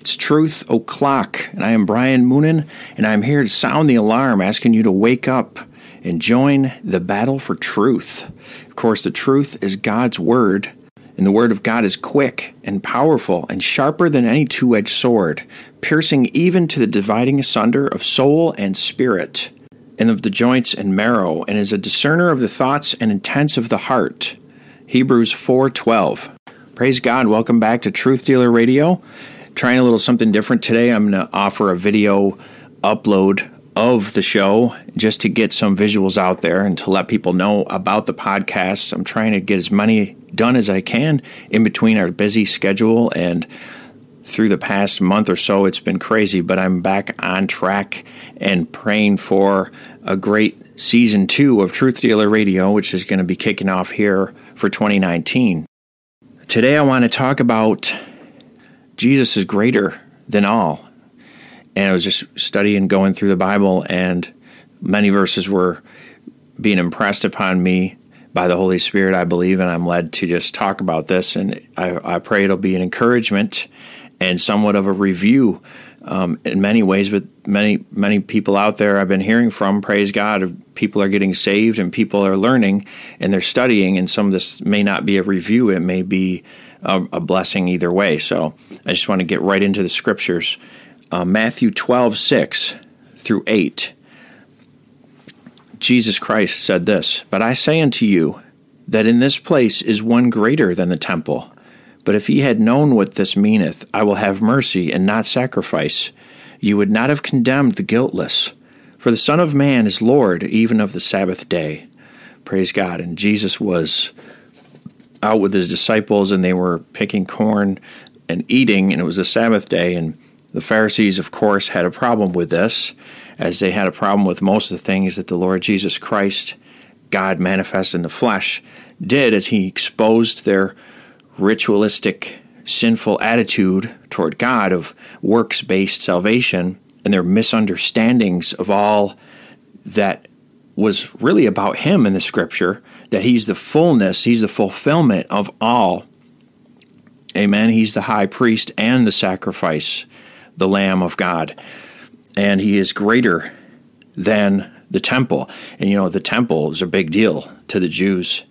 it's Truth O'Clock. And I am Brian Moonen, and I'm here to sound the alarm, asking you to wake up and join the battle for truth. Of course, the truth is God's Word, and the Word of God is quick and powerful and sharper than any two edged sword, piercing even to the dividing asunder of soul and spirit, and of the joints and marrow, and is a discerner of the thoughts and intents of the heart. Hebrews 4:12. Praise God. Welcome back to Truth Dealer Radio. Trying a little something different today. I'm going to offer a video upload of the show just to get some visuals out there and to let people know about the podcast. I'm trying to get as many done as I can in between our busy schedule and through the past month or so it's been crazy, but I'm back on track and praying for a great season 2 of Truth Dealer Radio which is going to be kicking off here for 2019. Today I want to talk about Jesus is greater than all. And I was just studying, going through the Bible, and many verses were being impressed upon me by the Holy Spirit, I believe, and I'm led to just talk about this. And I, I pray it'll be an encouragement and somewhat of a review um, in many ways. But many, many people out there I've been hearing from, praise God, people are getting saved and people are learning and they're studying. And some of this may not be a review, it may be a, a blessing either way. So I just want to get right into the scriptures. Uh, Matthew 12, 6 through 8. Jesus Christ said this, But I say unto you that in this place is one greater than the temple. But if ye had known what this meaneth, I will have mercy and not sacrifice, you would not have condemned the guiltless. For the Son of Man is Lord even of the Sabbath day. Praise God. And Jesus was out with his disciples and they were picking corn and eating, and it was the Sabbath day. And the Pharisees, of course, had a problem with this, as they had a problem with most of the things that the Lord Jesus Christ, God manifest in the flesh, did as he exposed their ritualistic, sinful attitude toward God of works based salvation and their misunderstandings of all that was really about him in the scripture, that he's the fullness, he's the fulfillment of all. Amen. He's the high priest and the sacrifice, the Lamb of God. And he is greater than the temple. And you know, the temple is a big deal to the Jews.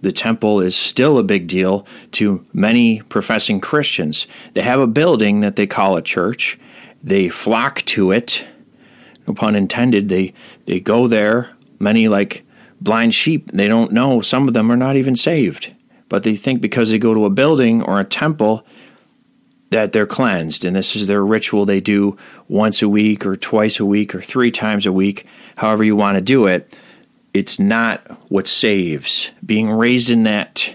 The temple is still a big deal to many professing Christians. They have a building that they call a church. They flock to it. No pun intended. They they go there. Many like blind sheep. They don't know. Some of them are not even saved, but they think because they go to a building or a temple that they're cleansed, and this is their ritual they do once a week or twice a week or three times a week, however you want to do it it's not what saves. Being raised in that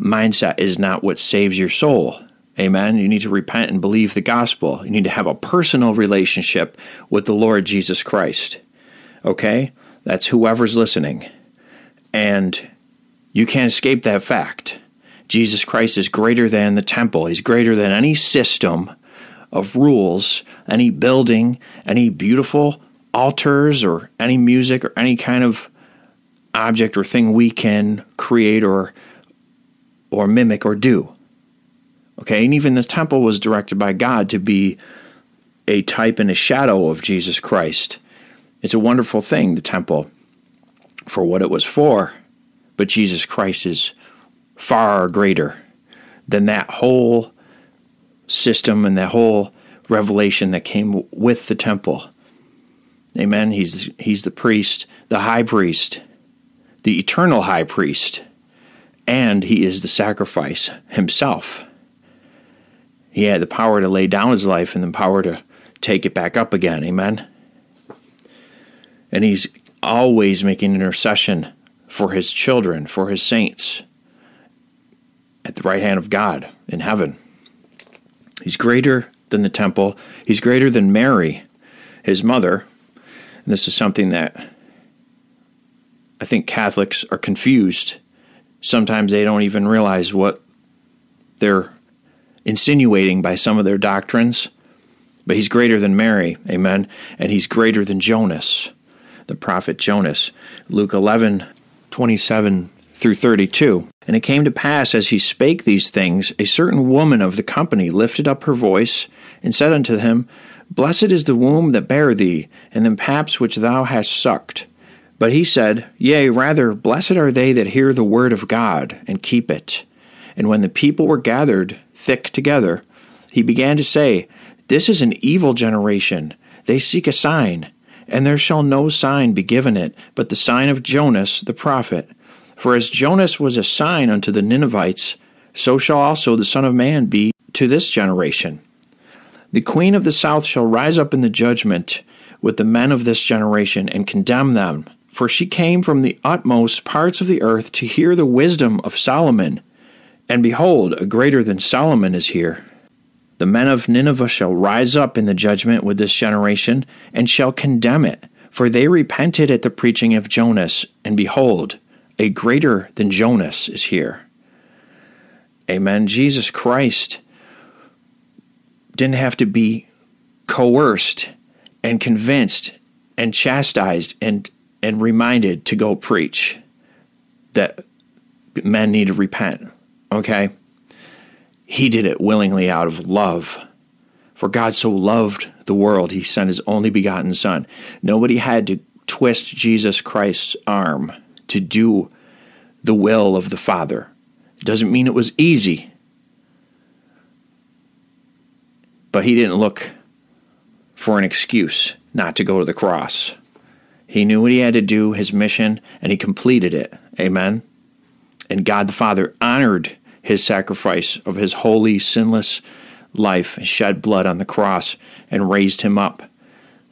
mindset is not what saves your soul. Amen. You need to repent and believe the gospel. You need to have a personal relationship with the Lord Jesus Christ. Okay? That's whoever's listening. And you can't escape that fact. Jesus Christ is greater than the temple, He's greater than any system of rules, any building, any beautiful altars or any music or any kind of object or thing we can create or or mimic or do. Okay, and even this temple was directed by God to be a type and a shadow of Jesus Christ. It's a wonderful thing, the temple, for what it was for, but Jesus Christ is far greater than that whole system and that whole revelation that came with the temple. Amen. He's he's the priest, the high priest, the eternal high priest, and he is the sacrifice himself. He had the power to lay down his life and the power to take it back up again. Amen. And he's always making intercession for his children, for his saints at the right hand of God in heaven. He's greater than the temple. He's greater than Mary, his mother. And this is something that I think Catholics are confused. Sometimes they don't even realize what they're insinuating by some of their doctrines. But he's greater than Mary, amen. And he's greater than Jonas, the prophet Jonas. Luke 11, 27 through 32. And it came to pass, as he spake these things, a certain woman of the company lifted up her voice and said unto him, Blessed is the womb that bare thee, and the paps which thou hast sucked. But he said, Yea, rather, blessed are they that hear the word of God, and keep it. And when the people were gathered thick together, he began to say, This is an evil generation. They seek a sign, and there shall no sign be given it, but the sign of Jonas the prophet. For as Jonas was a sign unto the Ninevites, so shall also the Son of Man be to this generation. The queen of the south shall rise up in the judgment with the men of this generation and condemn them. For she came from the utmost parts of the earth to hear the wisdom of Solomon. And behold, a greater than Solomon is here. The men of Nineveh shall rise up in the judgment with this generation, and shall condemn it. For they repented at the preaching of Jonas, and behold, a greater than Jonas is here. Amen. Jesus Christ didn't have to be coerced and convinced and chastised and, and reminded to go preach that men need to repent. Okay? He did it willingly out of love. For God so loved the world, he sent his only begotten Son. Nobody had to twist Jesus Christ's arm to do the will of the Father. It doesn't mean it was easy, but he didn't look for an excuse not to go to the cross. He knew what he had to do, his mission, and he completed it. Amen. And God the Father honored his sacrifice of his holy, sinless life, shed blood on the cross, and raised him up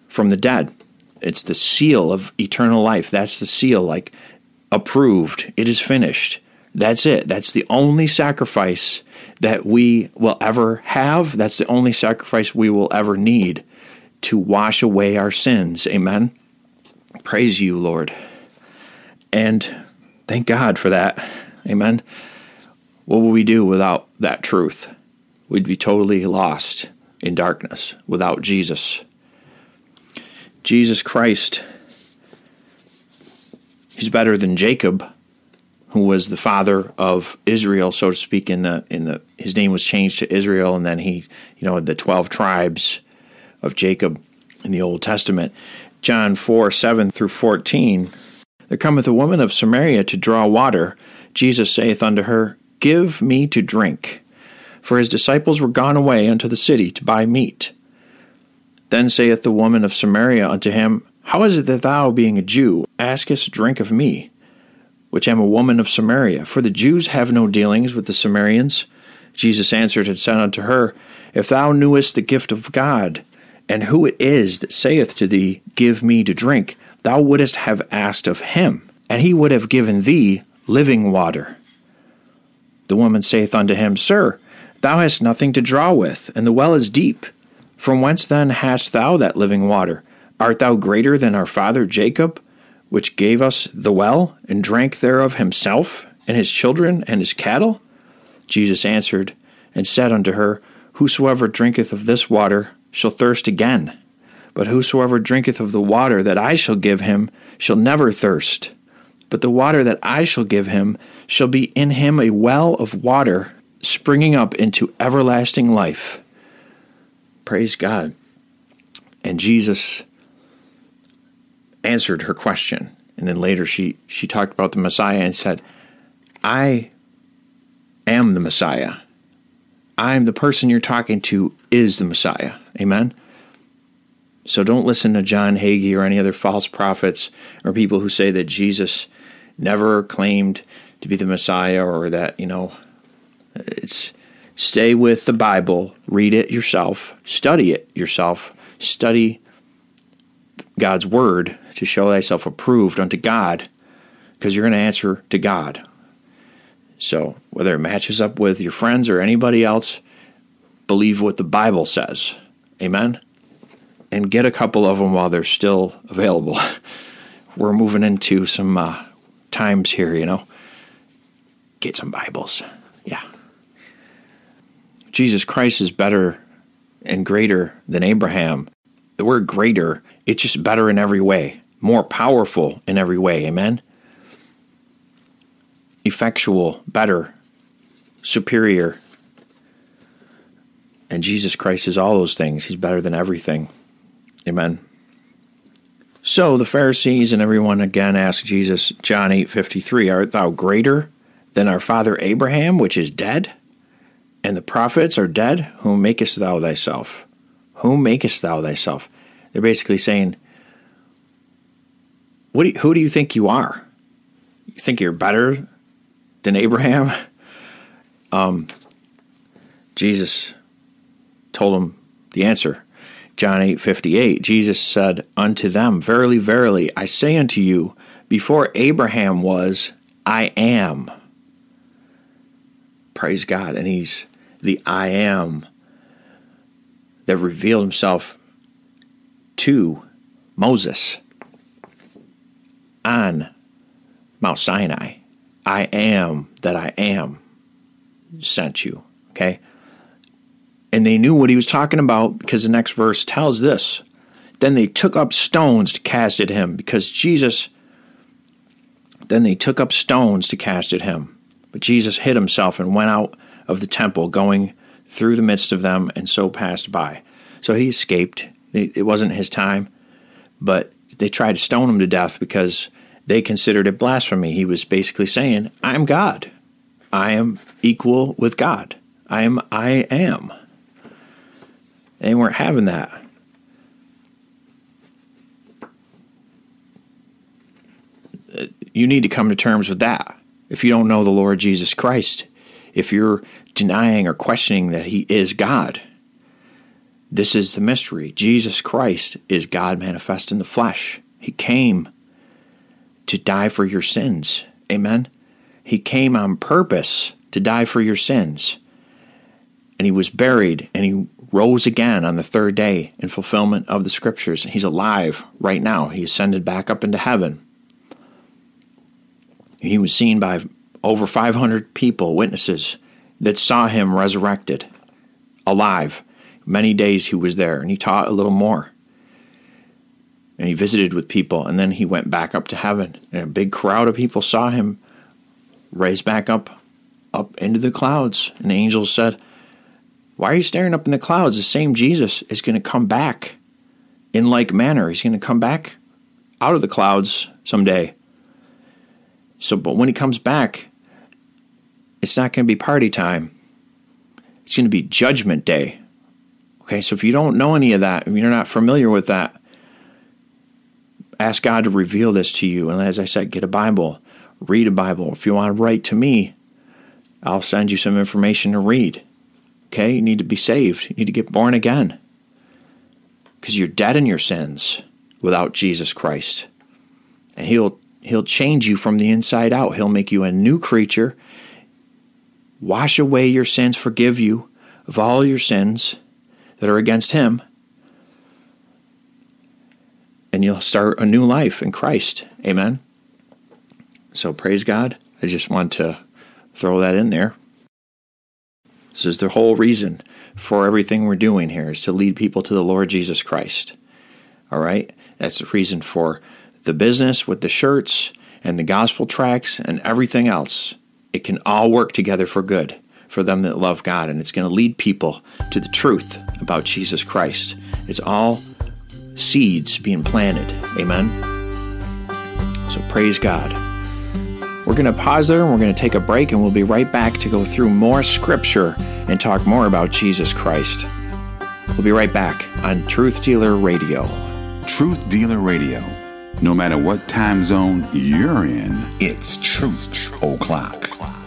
from the dead. It's the seal of eternal life. That's the seal. Like approved. It is finished. That's it. That's the only sacrifice that we will ever have. That's the only sacrifice we will ever need to wash away our sins. Amen. Praise you, Lord. And thank God for that. Amen. What would we do without that truth? We'd be totally lost in darkness without Jesus. Jesus Christ he's better than Jacob, who was the father of Israel, so to speak. In the in the his name was changed to Israel, and then he, you know, the twelve tribes of Jacob in the Old Testament. John four seven through fourteen. There cometh a woman of Samaria to draw water. Jesus saith unto her, Give me to drink. For his disciples were gone away unto the city to buy meat. Then saith the woman of Samaria unto him, how is it that thou, being a Jew, askest drink of me, which am a woman of Samaria? For the Jews have no dealings with the Samaritans. Jesus answered and said unto her, If thou knewest the gift of God, and who it is that saith to thee, Give me to drink, thou wouldest have asked of him, and he would have given thee living water. The woman saith unto him, Sir, thou hast nothing to draw with, and the well is deep. From whence then hast thou that living water? Art thou greater than our father Jacob, which gave us the well, and drank thereof himself, and his children, and his cattle? Jesus answered, and said unto her, Whosoever drinketh of this water shall thirst again. But whosoever drinketh of the water that I shall give him shall never thirst. But the water that I shall give him shall be in him a well of water springing up into everlasting life. Praise God. And Jesus answered her question. And then later she, she talked about the Messiah and said, I am the Messiah. I'm the person you're talking to is the Messiah. Amen. So don't listen to John Hagee or any other false prophets or people who say that Jesus never claimed to be the Messiah or that, you know, it's stay with the Bible, read it yourself, study it yourself, study God's word to show thyself approved unto God because you're going to answer to God. So, whether it matches up with your friends or anybody else, believe what the Bible says. Amen. And get a couple of them while they're still available. We're moving into some uh, times here, you know. Get some Bibles. Yeah. Jesus Christ is better and greater than Abraham. The word greater, it's just better in every way, more powerful in every way. Amen. Effectual, better, superior. And Jesus Christ is all those things. He's better than everything. Amen. So the Pharisees and everyone again asked Jesus, John 8:53, Art thou greater than our father Abraham, which is dead? And the prophets are dead? Whom makest thou thyself? Whom makest thou thyself? They're basically saying, what do you, who do you think you are? You think you're better than Abraham? Um, Jesus told him the answer. John 8:58 Jesus said unto them verily verily I say unto you before Abraham was I am. Praise God. And he's the I am that revealed himself to Moses on Mount Sinai. I am that I am sent you okay and they knew what he was talking about because the next verse tells this. Then they took up stones to cast at him because Jesus. Then they took up stones to cast at him. But Jesus hid himself and went out of the temple, going through the midst of them, and so passed by. So he escaped. It wasn't his time, but they tried to stone him to death because they considered it blasphemy. He was basically saying, I'm God. I am equal with God. I am I am. They weren't having that. You need to come to terms with that. If you don't know the Lord Jesus Christ, if you're denying or questioning that He is God, this is the mystery. Jesus Christ is God manifest in the flesh. He came to die for your sins. Amen. He came on purpose to die for your sins. And he was buried and he rose again on the third day in fulfillment of the scriptures. He's alive right now. He ascended back up into heaven. He was seen by over 500 people, witnesses, that saw him resurrected, alive. Many days he was there, and he taught a little more. And he visited with people, and then he went back up to heaven. And a big crowd of people saw him raised back up, up into the clouds. And the angels said, why are you staring up in the clouds? The same Jesus is going to come back in like manner. He's going to come back out of the clouds someday. So, but when he comes back, it's not going to be party time. It's going to be judgment day. Okay, so if you don't know any of that, if you're not familiar with that, ask God to reveal this to you. And as I said, get a Bible, read a Bible. If you want to write to me, I'll send you some information to read. Okay, you need to be saved. You need to get born again. Because you're dead in your sins without Jesus Christ. And he'll he'll change you from the inside out. He'll make you a new creature. Wash away your sins, forgive you of all your sins that are against him. And you'll start a new life in Christ. Amen. So praise God. I just want to throw that in there. This is the whole reason for everything we're doing here is to lead people to the Lord Jesus Christ. All right? That's the reason for the business with the shirts and the gospel tracts and everything else. It can all work together for good. for them that love God, and it's going to lead people to the truth about Jesus Christ. It's all seeds being planted. Amen. So praise God. We're going to pause there and we're going to take a break, and we'll be right back to go through more scripture and talk more about Jesus Christ. We'll be right back on Truth Dealer Radio. Truth Dealer Radio. No matter what time zone you're in, it's Truth O'Clock.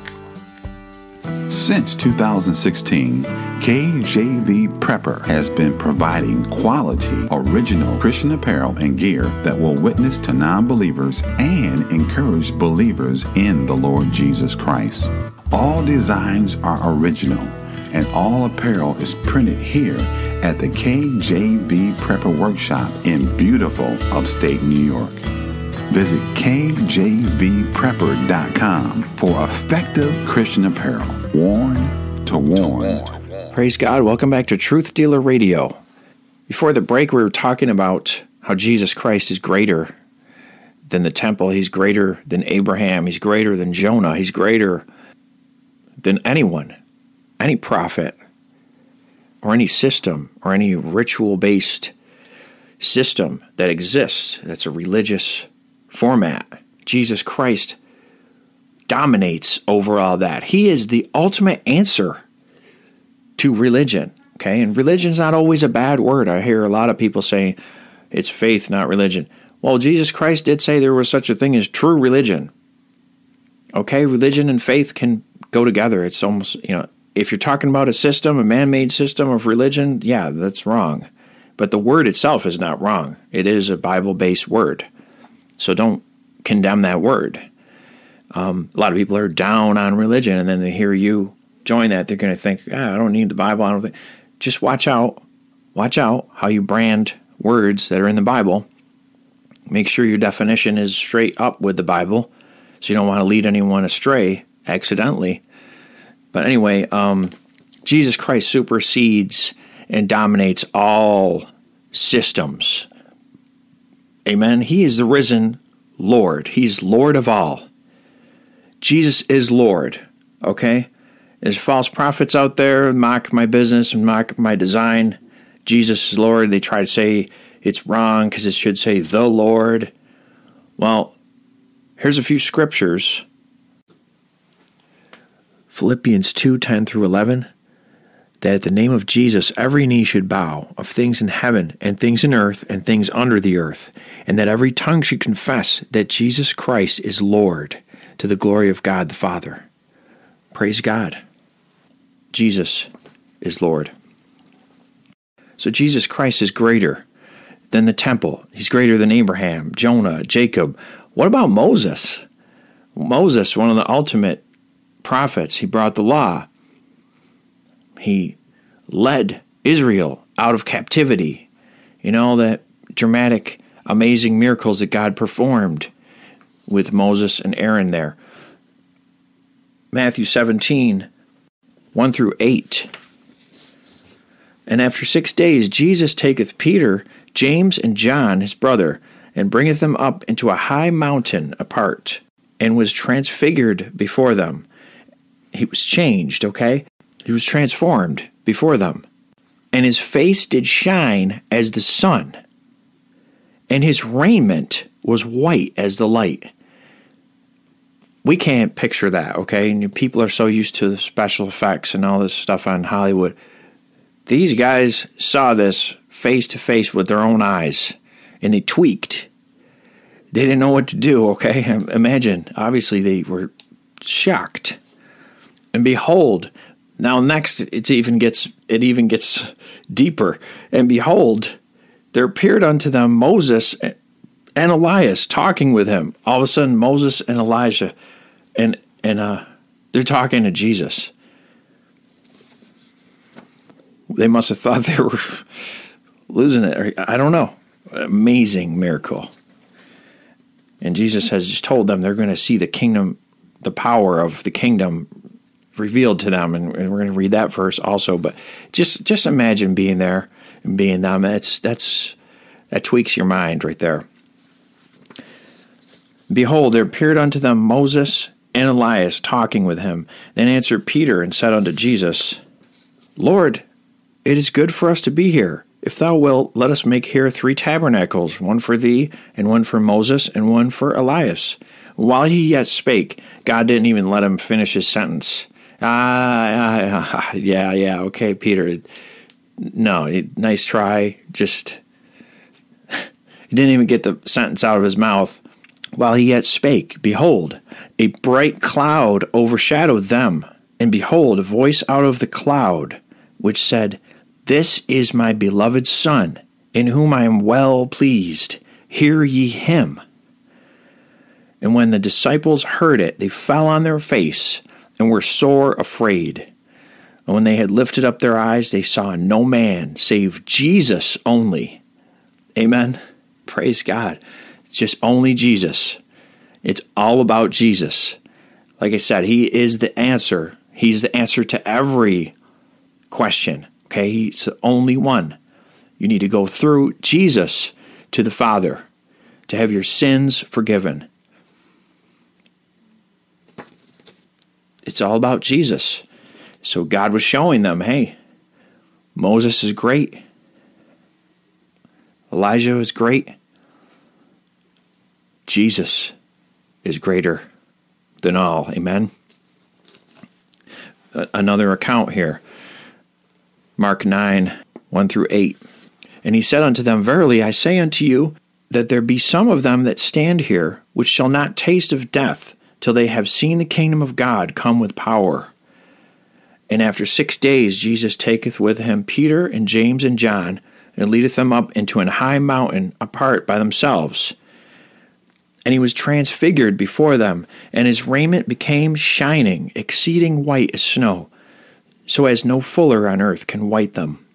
Since 2016, KJV Prepper has been providing quality, original Christian apparel and gear that will witness to non believers and encourage believers in the Lord Jesus Christ. All designs are original, and all apparel is printed here at the KJV Prepper Workshop in beautiful upstate New York. Visit kjvprepper.com for effective Christian apparel, worn to worn. Praise God. Welcome back to Truth Dealer Radio. Before the break, we were talking about how Jesus Christ is greater than the temple. He's greater than Abraham. He's greater than Jonah. He's greater than anyone, any prophet, or any system, or any ritual based system that exists that's a religious format. Jesus Christ dominates over all that. He is the ultimate answer to religion. Okay, and religion's not always a bad word. I hear a lot of people saying it's faith, not religion. Well, Jesus Christ did say there was such a thing as true religion. Okay, religion and faith can go together. It's almost, you know, if you're talking about a system, a man made system of religion, yeah, that's wrong. But the word itself is not wrong. It is a Bible based word. So don't condemn that word. Um, a lot of people are down on religion, and then they hear you join that, they're going to think, ah, I don't need the Bible. I don't think. Just watch out. Watch out how you brand words that are in the Bible. Make sure your definition is straight up with the Bible, so you don't want to lead anyone astray accidentally. But anyway, um, Jesus Christ supersedes and dominates all systems Amen. He is the risen Lord. He's Lord of all. Jesus is Lord. Okay? There's false prophets out there mock my business and mock my design. Jesus is Lord. They try to say it's wrong because it should say the Lord. Well, here's a few scriptures Philippians 2 10 through 11 that at the name of Jesus every knee should bow, of things in heaven, and things in earth, and things under the earth, and that every tongue should confess that Jesus Christ is Lord, to the glory of God the Father. Praise God. Jesus is Lord. So Jesus Christ is greater than the temple. He's greater than Abraham, Jonah, Jacob. What about Moses? Moses, one of the ultimate prophets, he brought the law. He led Israel out of captivity. You all the dramatic, amazing miracles that God performed with Moses and Aaron there. Matthew 17, 1 through 8. And after six days, Jesus taketh Peter, James, and John, his brother, and bringeth them up into a high mountain apart, and was transfigured before them. He was changed, okay? He was transformed before them. And his face did shine as the sun, and his raiment was white as the light. We can't picture that, okay? And people are so used to the special effects and all this stuff on Hollywood. These guys saw this face to face with their own eyes, and they tweaked. They didn't know what to do, okay? Imagine, obviously, they were shocked. And behold, now next it even gets it even gets deeper. And behold, there appeared unto them Moses and Elias talking with him. All of a sudden Moses and Elijah and and uh they're talking to Jesus. They must have thought they were losing it. I don't know. Amazing miracle. And Jesus has just told them they're going to see the kingdom, the power of the kingdom revealed to them, and, and we're going to read that verse also. But just just imagine being there and being them. That's that's that tweaks your mind right there. Behold, there appeared unto them Moses and Elias talking with him. Then answered Peter and said unto Jesus, Lord, it is good for us to be here. If thou wilt, let us make here three tabernacles, one for thee, and one for Moses, and one for Elias. While he yet spake, God didn't even let him finish his sentence. Ah, ah yeah, yeah, okay, Peter. No, nice try. Just, he didn't even get the sentence out of his mouth. While he yet spake, behold, a bright cloud overshadowed them, and behold, a voice out of the cloud, which said, This is my beloved Son, in whom I am well pleased. Hear ye him. And when the disciples heard it, they fell on their face and were sore afraid. And when they had lifted up their eyes, they saw no man save Jesus only. Amen. Praise God. It's just only Jesus. It's all about Jesus. Like I said, He is the answer. He's the answer to every question. Okay? He's the only one. You need to go through Jesus to the Father to have your sins forgiven. It's all about Jesus. So God was showing them hey, Moses is great, Elijah is great. Jesus is greater than all. Amen. Another account here Mark 9 1 through 8. And he said unto them, Verily I say unto you, that there be some of them that stand here, which shall not taste of death till they have seen the kingdom of God come with power. And after six days Jesus taketh with him Peter and James and John, and leadeth them up into an high mountain apart by themselves and he was transfigured before them, and his raiment became shining, exceeding white as snow, so as no fuller on earth can white them.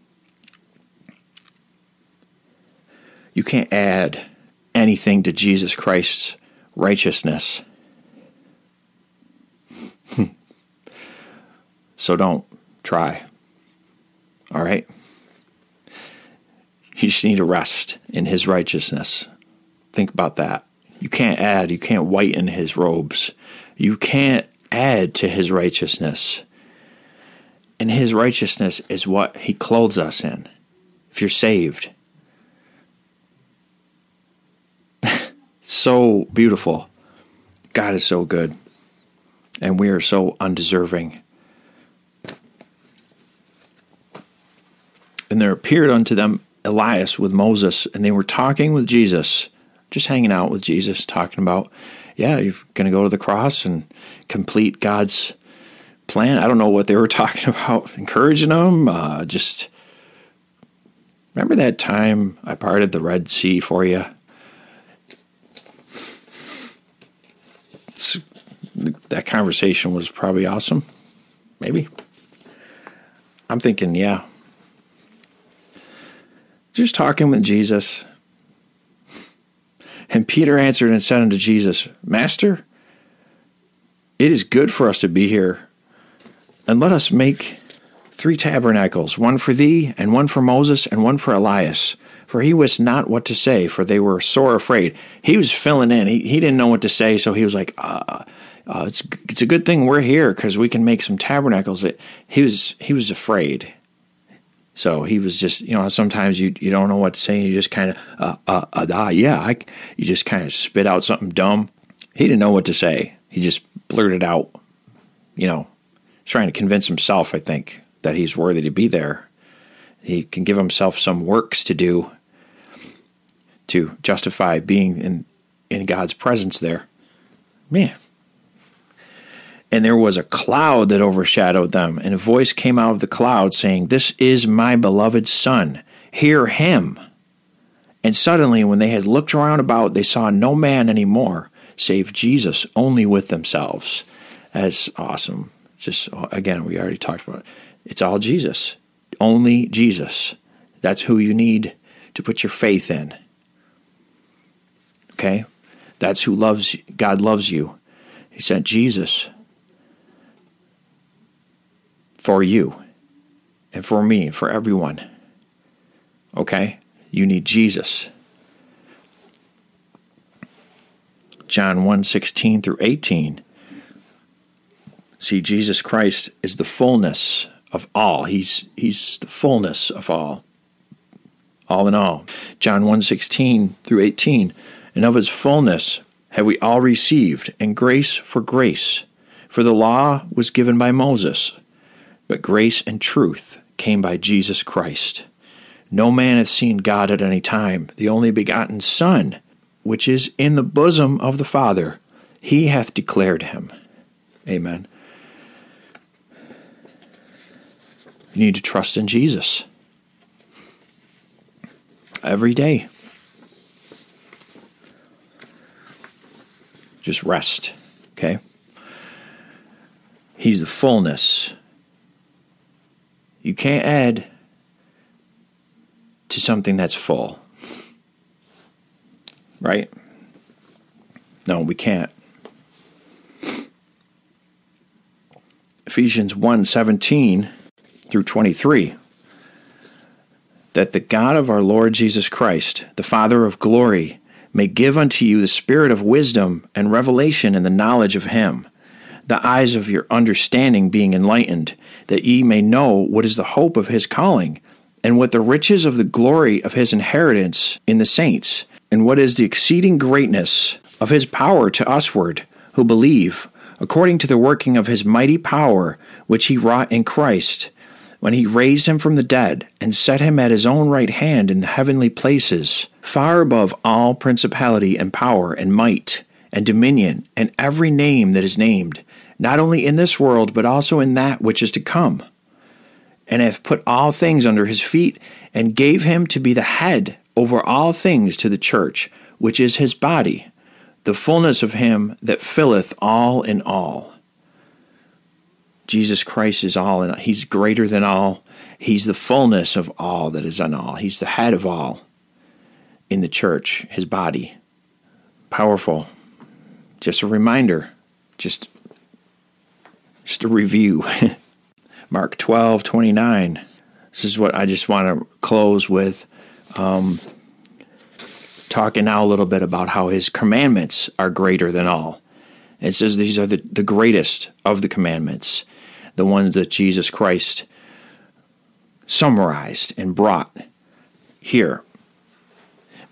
You can't add anything to Jesus Christ's righteousness. so don't try. All right? You just need to rest in his righteousness. Think about that. You can't add, you can't whiten his robes. You can't add to his righteousness. And his righteousness is what he clothes us in. If you're saved. so beautiful. God is so good. And we are so undeserving. And there appeared unto them Elias with Moses, and they were talking with Jesus just hanging out with Jesus, talking about, yeah, you're going to go to the cross and complete God's plan. I don't know what they were talking about, encouraging them. Uh, just remember that time I parted the Red Sea for you? It's, that conversation was probably awesome. Maybe. I'm thinking, yeah. Just talking with Jesus, and Peter answered and said unto Jesus, Master, it is good for us to be here, and let us make three tabernacles, one for thee, and one for Moses, and one for Elias. For he wist not what to say, for they were sore afraid. He was filling in. He, he didn't know what to say, so he was like, uh, uh, it's, it's a good thing we're here because we can make some tabernacles. It, he was he was afraid. So he was just, you know, sometimes you you don't know what to say, and you just kind of, uh, uh, uh, ah, yeah, I, you just kind of spit out something dumb. He didn't know what to say. He just blurted out, you know, trying to convince himself, I think, that he's worthy to be there. He can give himself some works to do to justify being in in God's presence there. Man, and there was a cloud that overshadowed them, and a voice came out of the cloud saying, This is my beloved Son, hear him. And suddenly, when they had looked around about, they saw no man any more, save Jesus, only with themselves. That's awesome. Just again, we already talked about it. It's all Jesus, only Jesus. That's who you need to put your faith in. Okay? That's who loves God loves you. He sent Jesus for you and for me, and for everyone. Okay? You need Jesus. John 1 16 through 18. See, Jesus Christ is the fullness of all. He's he's the fullness of all. All in all. John 1:16 through 18. And of his fullness have we all received, and grace for grace. For the law was given by Moses, but grace and truth came by Jesus Christ. No man hath seen God at any time. The only begotten Son, which is in the bosom of the Father, he hath declared him. Amen. You need to trust in Jesus every day. Just rest, okay? He's the fullness. You can't add to something that's full. Right? No, we can't. Ephesians 1 17 through 23 that the God of our Lord Jesus Christ, the Father of glory, may give unto you the spirit of wisdom and revelation in the knowledge of Him, the eyes of your understanding being enlightened, that ye may know what is the hope of His calling, and what the riches of the glory of His inheritance in the saints, and what is the exceeding greatness of His power to usward who believe, according to the working of His mighty power, which He wrought in Christ when he raised him from the dead and set him at his own right hand in the heavenly places, far above all principality and power and might and dominion and every name that is named, not only in this world, but also in that which is to come, and hath put all things under his feet, and gave him to be the head over all things to the church, which is his body, the fullness of him that filleth all in all. Jesus Christ is all and he's greater than all. He's the fullness of all that is on all. He's the head of all in the church, his body. Powerful. Just a reminder, just just a review. Mark 12, 29. This is what I just want to close with. Um, talking now a little bit about how his commandments are greater than all. It says these are the, the greatest of the commandments the ones that Jesus Christ summarized and brought here.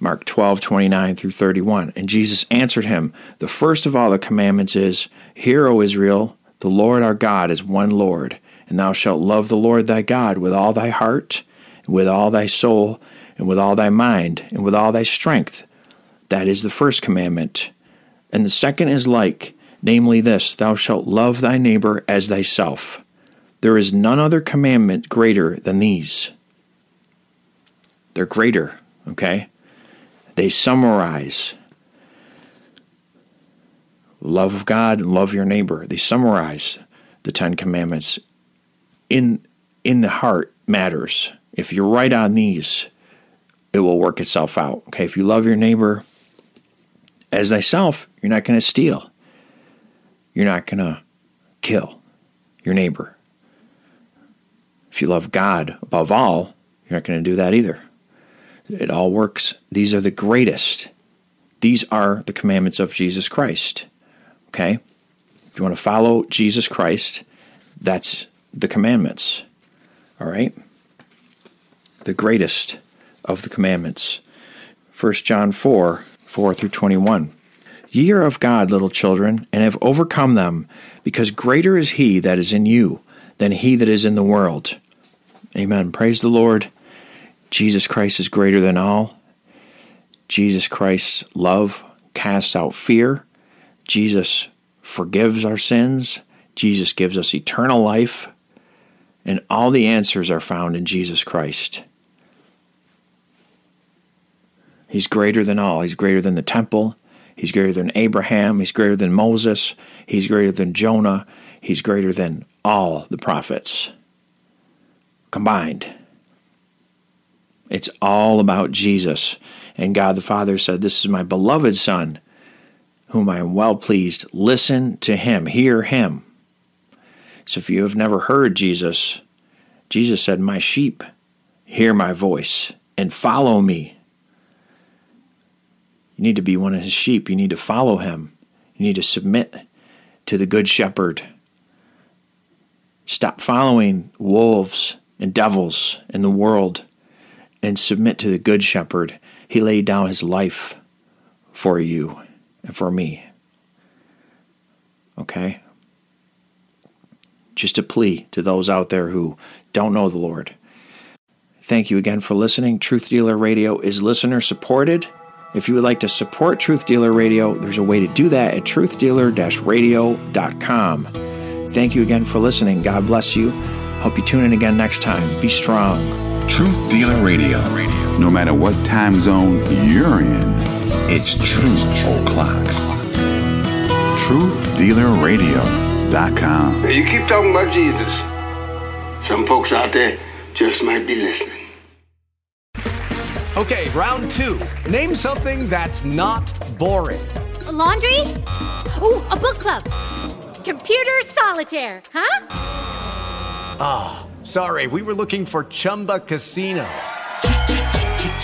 Mark 12, 29 through 31. And Jesus answered him, The first of all the commandments is, Hear, O Israel, the Lord our God is one Lord, and thou shalt love the Lord thy God with all thy heart, and with all thy soul, and with all thy mind, and with all thy strength. That is the first commandment. And the second is like, namely this Thou shalt love thy neighbor as thyself. There is none other commandment greater than these. They're greater, okay? They summarize love of God and love your neighbor. They summarize the Ten Commandments in in the heart matters. If you're right on these, it will work itself out. Okay, if you love your neighbor as thyself, you're not going to steal you're not going to kill your neighbor. If you love God above all, you're not going to do that either. It all works. These are the greatest. These are the commandments of Jesus Christ. Okay? If you want to follow Jesus Christ, that's the commandments. All right? The greatest of the commandments. 1 John 4 4 through 21. Ye are of God, little children, and have overcome them, because greater is he that is in you than he that is in the world. Amen. Praise the Lord. Jesus Christ is greater than all. Jesus Christ's love casts out fear. Jesus forgives our sins. Jesus gives us eternal life. And all the answers are found in Jesus Christ. He's greater than all. He's greater than the temple. He's greater than Abraham. He's greater than Moses. He's greater than Jonah. He's greater than all the prophets combined. It's all about Jesus. And God the Father said, This is my beloved Son, whom I am well pleased. Listen to him, hear him. So if you have never heard Jesus, Jesus said, My sheep hear my voice and follow me. You need to be one of his sheep. You need to follow him. You need to submit to the good shepherd. Stop following wolves and devils in the world and submit to the Good Shepherd. He laid down his life for you and for me. Okay? Just a plea to those out there who don't know the Lord. Thank you again for listening. Truth Dealer Radio is listener supported. If you would like to support Truth Dealer Radio, there's a way to do that at truthdealer radio.com. Thank you again for listening. God bless you. Hope you tune in again next time. Be strong. Truth Dealer Radio. No matter what time zone you're in, it's true. Truth O'Clock. TruthDealerRadio.com. Now, you keep talking about Jesus. Some folks out there just might be listening. Okay, round two. Name something that's not boring. A laundry? Ooh, a book club. Computer solitaire, huh? Ah, oh, sorry, we were looking for Chumba Casino.